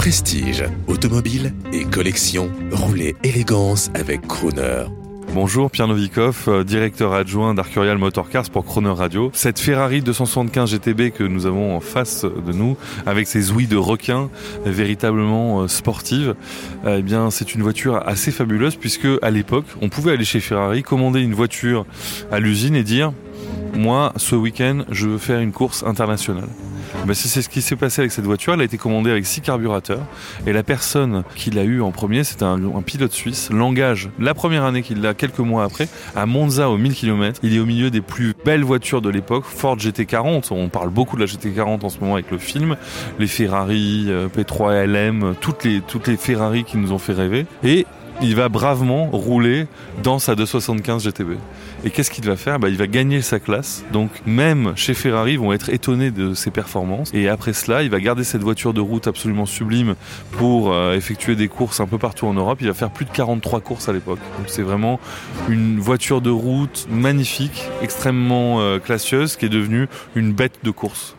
Prestige, automobile et collection, roulez élégance avec Crooner. Bonjour, Pierre Novikov, euh, directeur adjoint d'Arcurial Motorcars pour Chrono Radio. Cette Ferrari 275 GTB que nous avons en face de nous, avec ses ouïes de requin, véritablement euh, sportive, euh, eh bien, c'est une voiture assez fabuleuse puisque à l'époque, on pouvait aller chez Ferrari, commander une voiture à l'usine et dire, moi, ce week-end, je veux faire une course internationale. Ben, c'est ce qui s'est passé avec cette voiture. Elle a été commandée avec six carburateurs. Et la personne qui l'a eu en premier, c'était un, pilote suisse. L'engage, la première année qu'il l'a, quelques mois après, à Monza aux 1000 km. Il est au milieu des plus belles voitures de l'époque. Ford GT40. On parle beaucoup de la GT40 en ce moment avec le film. Les Ferrari, euh, P3 LM, toutes les, toutes les Ferrari qui nous ont fait rêver. Et il va bravement rouler dans sa 275 GTB. Et qu'est-ce qu'il va faire? Bah, Il va gagner sa classe. Donc même chez Ferrari, ils vont être étonnés de ses performances. Et après cela, il va garder cette voiture de route absolument sublime pour euh, effectuer des courses un peu partout en Europe. Il va faire plus de 43 courses à l'époque. Donc c'est vraiment une voiture de route magnifique, extrêmement euh, classieuse, qui est devenue une bête de course.